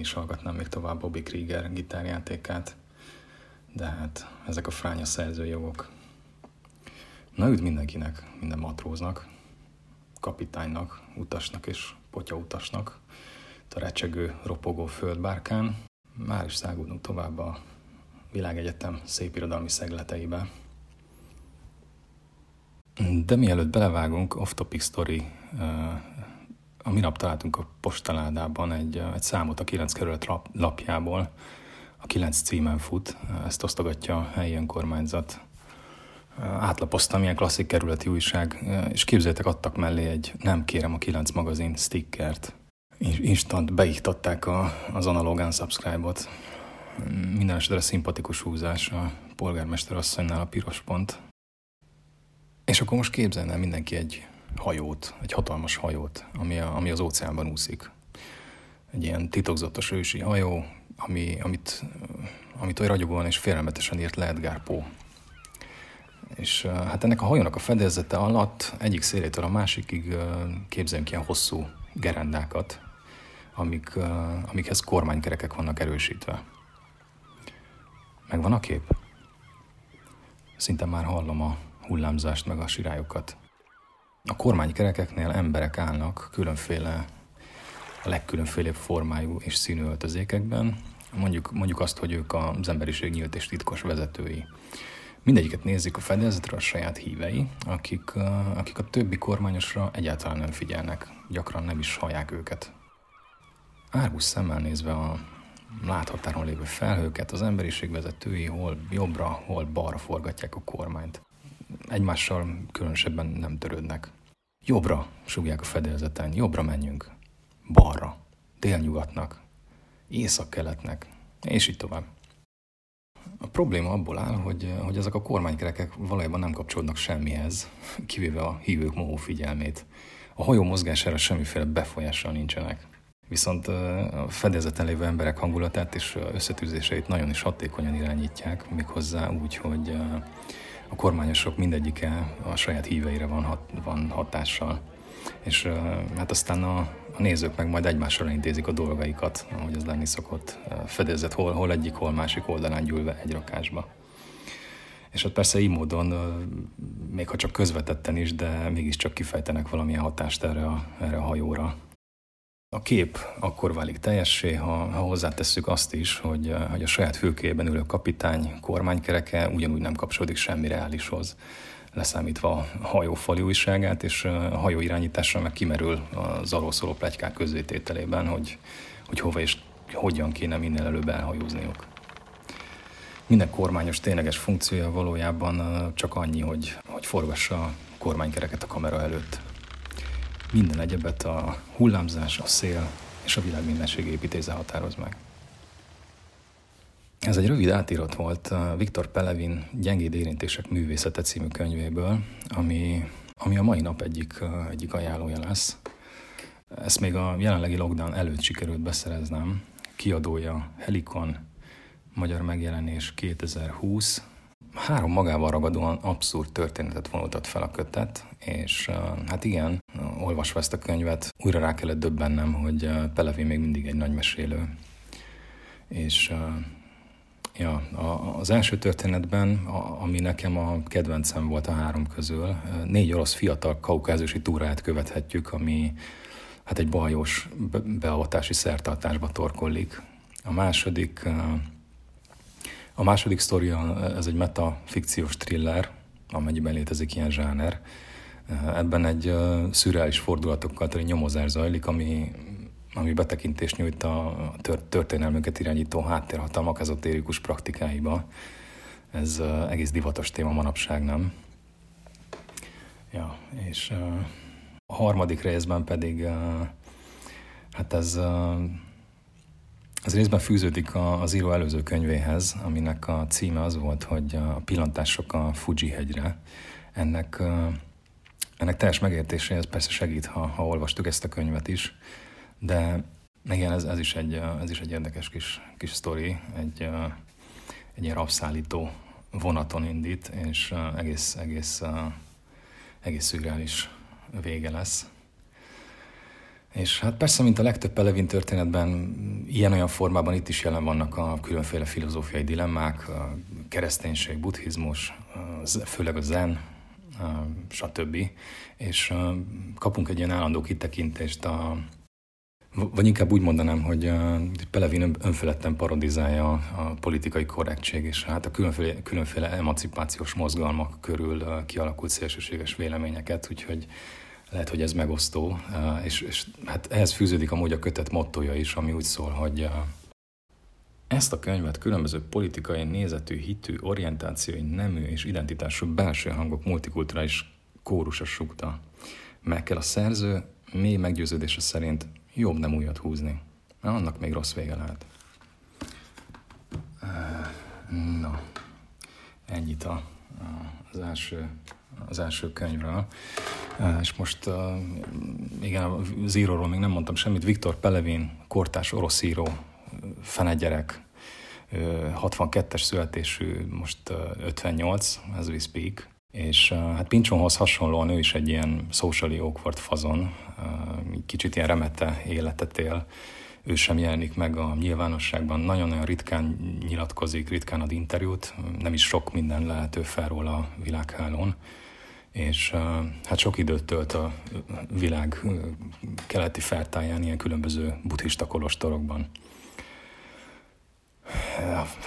is hallgatnám még tovább Bobby Krieger gitárjátékát, de hát ezek a fránya szerzőjogok. Na üdv mindenkinek, minden matróznak, kapitánynak, utasnak és potyautasnak, a recsegő, ropogó földbárkán. Már is szágulunk tovább a világegyetem szépirodalmi szegleteibe. De mielőtt belevágunk, off-topic story, a minap találtunk a postaládában egy, egy számot a 9 kerület lapjából, a 9 címen fut, ezt osztogatja a helyi önkormányzat. Átlapoztam, ilyen klasszik kerületi újság, és képzeljétek, adtak mellé egy Nem kérem a 9 magazin stickert. Instant beiktatták a, az analóg unsubscribe-ot. Minden esetre szimpatikus húzás a polgármester asszonynál a piros pont. És akkor most képzelne mindenki egy hajót, egy hatalmas hajót, ami, a, ami az óceánban úszik. Egy ilyen titokzatos ősi hajó, ami, amit, amit olyan ragyogóan és félelmetesen írt le Edgar Poe. És hát ennek a hajónak a fedezete alatt egyik szélétől a másikig képzeljünk ilyen hosszú gerendákat, amik, amikhez kormánykerekek vannak erősítve. Megvan a kép? Szinte már hallom a hullámzást meg a sirályokat. A kormánykerekeknél emberek állnak különféle, a legkülönfélebb formájú és színű öltözékekben, mondjuk, mondjuk azt, hogy ők az emberiség nyílt és titkos vezetői. Mindegyiket nézik a fedezetre a saját hívei, akik, akik a többi kormányosra egyáltalán nem figyelnek, gyakran nem is hallják őket. Árgus szemmel nézve a láthatáron lévő felhőket, az emberiség vezetői hol jobbra, hol balra forgatják a kormányt egymással különösebben nem törődnek. Jobbra, sugják a fedélzeten, jobbra menjünk. Balra, délnyugatnak, észak-keletnek, és így tovább. A probléma abból áll, hogy, hogy ezek a kormánykerekek valójában nem kapcsolódnak semmihez, kivéve a hívők mohó figyelmét. A hajó mozgására semmiféle befolyással nincsenek. Viszont a fedélzeten lévő emberek hangulatát és összetűzéseit nagyon is hatékonyan irányítják, méghozzá úgy, hogy a kormányosok mindegyike a saját híveire van, hat, van hatással. És hát aztán a, a nézők meg majd egymással intézik a dolgaikat, ahogy az lenni szokott, fedezett hol, hol egyik, hol másik oldalán gyűlve egy rakásba. És hát persze így módon, még ha csak közvetetten is, de mégiscsak kifejtenek valamilyen hatást erre a, erre a hajóra. A kép akkor válik teljessé, ha, ha hozzátesszük azt is, hogy, hogy a saját fülkében ülő kapitány kormánykereke ugyanúgy nem kapcsolódik semmi reálishoz, leszámítva a hajó fali újságát, és a hajó irányításra meg kimerül az arról szóló plegykák közzétételében, hogy, hogy hova és hogyan kéne minél előbb elhajózniuk. Minden kormányos tényleges funkciója valójában csak annyi, hogy, hogy forgassa a kormánykereket a kamera előtt. Minden egyebet a hullámzás, a szél és a világ mindenség építése határoz meg. Ez egy rövid átirat volt Viktor Pelevin Gyengéd érintések művészete című könyvéből, ami, ami a mai nap egyik, egyik ajánlója lesz. Ezt még a jelenlegi lockdown előtt sikerült beszereznem. Kiadója Helikon, magyar megjelenés 2020, három magával ragadóan abszurd történetet vonultat fel a kötet, és hát igen, olvasva ezt a könyvet, újra rá kellett döbbennem, hogy Pelevi még mindig egy nagy mesélő. És ja, az első történetben, ami nekem a kedvencem volt a három közül, négy orosz fiatal kaukázusi túráját követhetjük, ami hát egy bajos beavatási szertartásba torkollik. A második a második sztoria, ez egy metafikciós thriller, amennyiben létezik ilyen zsáner. Ebben egy szürreális fordulatokkal teli nyomozás zajlik, ami, ami betekintést nyújt a történelmüket irányító háttérhatalmak ezotérikus praktikáiba. Ez egész divatos téma manapság, nem? Ja, és a harmadik részben pedig hát ez ez részben fűződik az író előző könyvéhez, aminek a címe az volt, hogy a pillantások a Fuji hegyre. Ennek, ennek teljes megértéséhez persze segít, ha, ha olvastuk ezt a könyvet is, de igen, ez, ez, is, egy, ez is egy érdekes kis, kis sztori, egy, egy ilyen rabszállító vonaton indít, és egész, egész, egész szürreális vége lesz. És hát persze, mint a legtöbb Pelevin történetben, ilyen-olyan formában itt is jelen vannak a különféle filozófiai dilemmák, a kereszténység, buddhizmus, főleg a zen, stb. És kapunk egy ilyen állandó kitekintést a vagy inkább úgy mondanám, hogy Pelevin önfeledten parodizálja a politikai korrektség, és hát a különféle, különféle emancipációs mozgalmak körül kialakult szélsőséges véleményeket, úgyhogy lehet, hogy ez megosztó, és, és hát ehhez fűződik amúgy a kötet mottoja is, ami úgy szól, hogy ezt a könyvet különböző politikai, nézetű, hitű, orientációi, nemű és identitású belső hangok multikulturális kórusa sugta. Meg a szerző mély meggyőződése szerint jobb nem újat húzni. Na, annak még rossz vége lehet. Na, ennyit a, az első az első könyvről. És most, igen, a Zíróról még nem mondtam semmit. Viktor Pelevin, kortás orosz író, fenegyerek, 62-es születésű, most 58, as we speak. És hát Pincsonhoz hasonlóan ő is egy ilyen socially awkward fazon, kicsit ilyen remete életet él, ő sem jelenik meg a nyilvánosságban, nagyon-nagyon ritkán nyilatkozik, ritkán ad interjút, nem is sok minden lehető fel róla a világhálón. És hát sok időt tölt a világ keleti feltáján ilyen különböző buddhista kolostorokban.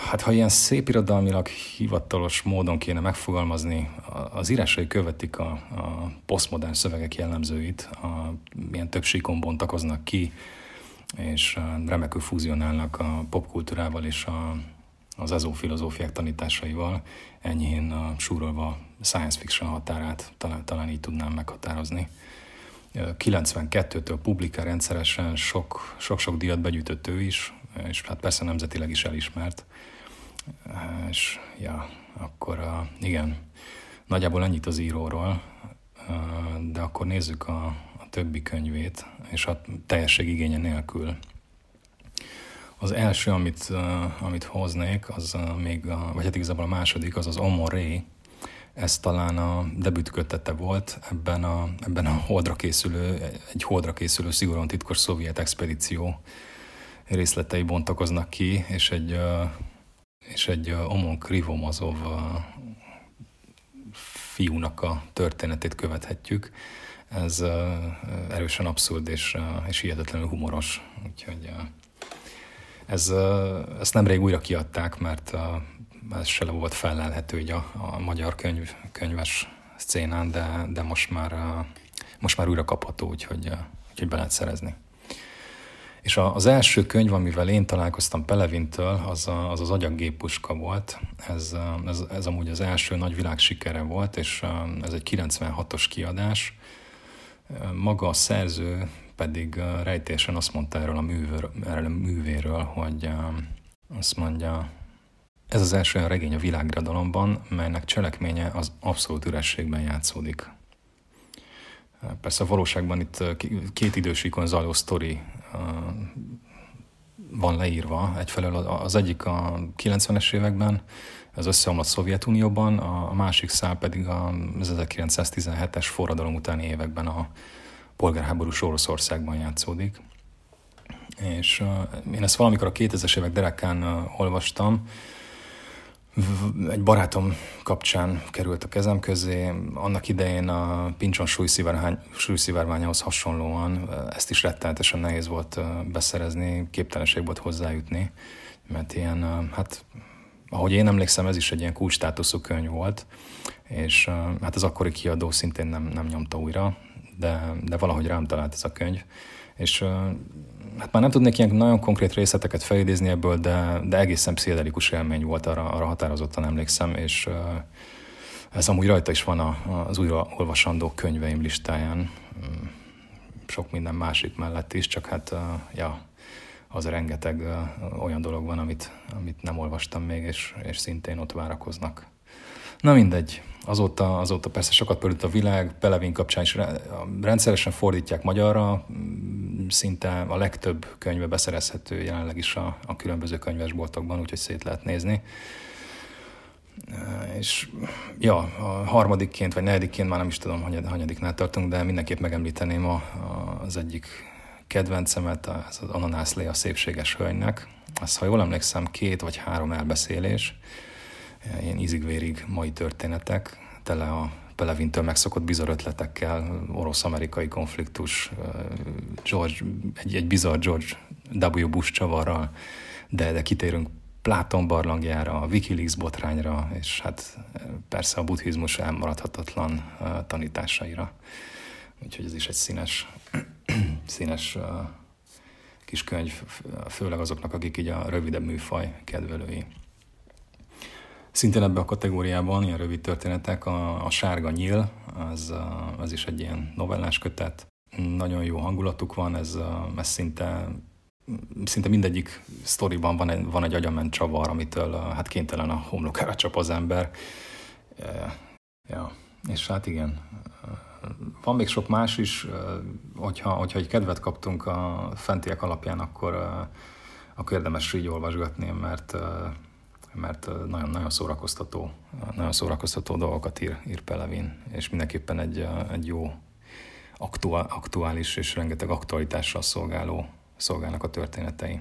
Hát ha ilyen szép irodalmilag hivatalos módon kéne megfogalmazni, az írásai követik a, a posztmodern szövegek jellemzőit, a, milyen több síkon bontakoznak ki, és remekül fúzionálnak a popkultúrával és a, az ezófilozófiák tanításaival, enyhén a súrolva science fiction határát talán, talán így tudnám meghatározni. 92-től publikál rendszeresen sok, sok-sok díjat begyűjtött ő is, és hát persze nemzetileg is elismert. És ja, akkor igen, nagyjából ennyit az íróról, de akkor nézzük a többi könyvét, és a teljesség igénye nélkül. Az első, amit, amit hoznék, az még, a, vagy hát igazából a második, az az Omoré, ez talán a debüt kötete volt ebben a, ebben a holdra készülő, egy holdra készülő szigorúan titkos szovjet expedíció részletei bontakoznak ki, és egy, és egy Omon Krivomazov fiúnak a történetét követhetjük. Ez erősen abszurd és, és hihetetlenül humoros, úgyhogy ez, ezt nemrég újra kiadták, mert ez se volt felelhető így a, a magyar könyv, könyves szcénán, de, de most, már, most már újra kapható, úgyhogy, úgyhogy be lehet szerezni. És az első könyv, amivel én találkoztam Pelevintől, az a, az, az agyaggéppuska volt. Ez, ez, ez amúgy az első nagy világ sikere volt, és ez egy 96-os kiadás. Maga a szerző pedig rejtésen azt mondta erről a, művéről, erről a művéről, hogy azt mondja, ez az első olyan regény a világirodalomban, melynek cselekménye az abszolút ürességben játszódik. Persze a valóságban itt két idősíkon zajló sztori van leírva. Egyfelől az egyik a 90-es években, az összeomlott Szovjetunióban, a másik szál pedig a 1917-es forradalom utáni években a polgárháborús Oroszországban játszódik. És én ezt valamikor a 2000-es évek derekán olvastam, egy barátom kapcsán került a kezem közé. Annak idején a pincson súlyszivárványához hasonlóan ezt is rettenetesen nehéz volt beszerezni, képtelenség volt hozzájutni, mert ilyen, hát ahogy én emlékszem, ez is egy ilyen kulcstátuszú könyv volt, és hát az akkori kiadó szintén nem, nem nyomta újra, de, de valahogy rám talált ez a könyv, és hát már nem tudnék ilyen nagyon konkrét részleteket felidézni ebből, de, de egészen pszichedelikus élmény volt, arra, arra határozottan emlékszem, és ez amúgy rajta is van a, az újraolvasandó könyveim listáján, mm, sok minden másik mellett is, csak hát, ja, az rengeteg olyan dolog van, amit, amit nem olvastam még, és, és szintén ott várakoznak. Na mindegy, azóta, azóta persze sokat pörült a világ, Pelevin kapcsán is rendszeresen fordítják magyarra, szinte a legtöbb könyve beszerezhető jelenleg is a, a különböző könyvesboltokban, úgyhogy szét lehet nézni. És ja, a harmadikként vagy negyedikként már nem is tudom, hogy hanyadiknál tartunk, de mindenképp megemlíteném a, a, az egyik kedvencemet, az, az ananászlé a szépséges hölgynek. Az, ha jól emlékszem, két vagy három elbeszélés, ilyen ízigvérig mai történetek, tele a Pelevintől megszokott bizarr ötletekkel, orosz-amerikai konfliktus, George, egy, egy bizarr George W. Bush csavarral, de, de kitérünk Pláton barlangjára, a Wikileaks botrányra, és hát persze a buddhizmus elmaradhatatlan tanításaira. Úgyhogy ez is egy színes, színes kis könyv, főleg azoknak, akik így a rövidebb műfaj kedvelői. Szintén ebbe a kategóriában, ilyen rövid történetek, a, a Sárga Nyíl, az, az is egy ilyen novellás kötet. Nagyon jó hangulatuk van, ez, ez szinte, szinte mindegyik sztoriban van egy, van egy agyament csavar, amitől hát kénytelen a homlokára csap az ember. Ja, és hát igen, van még sok más is, hogyha, hogyha egy kedvet kaptunk a fentiek alapján, akkor, akkor érdemes így olvasgatni, mert mert nagyon, nagyon szórakoztató, nagyon szórakoztató dolgokat ír, ír Pelevin, és mindenképpen egy, egy jó aktuális és rengeteg aktualitással szolgáló, szolgálnak a történetei.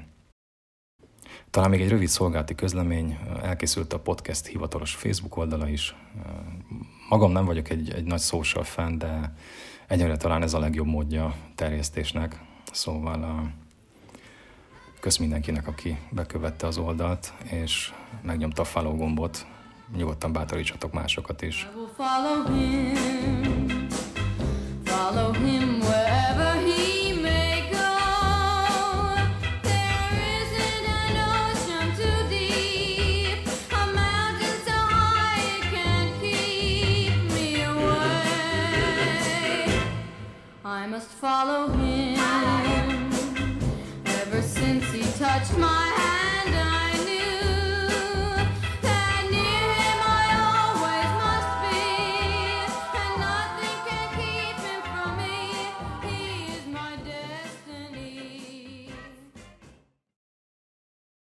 Talán még egy rövid szolgálati közlemény, elkészült a podcast hivatalos Facebook oldala is. Magam nem vagyok egy, egy nagy social fan, de egyre talán ez a legjobb módja terjesztésnek. Szóval Kösz mindenkinek, aki bekövette az oldalt, és megnyomta a follow gombot. Nyugodtan bátorítsatok másokat is. Follow him, follow him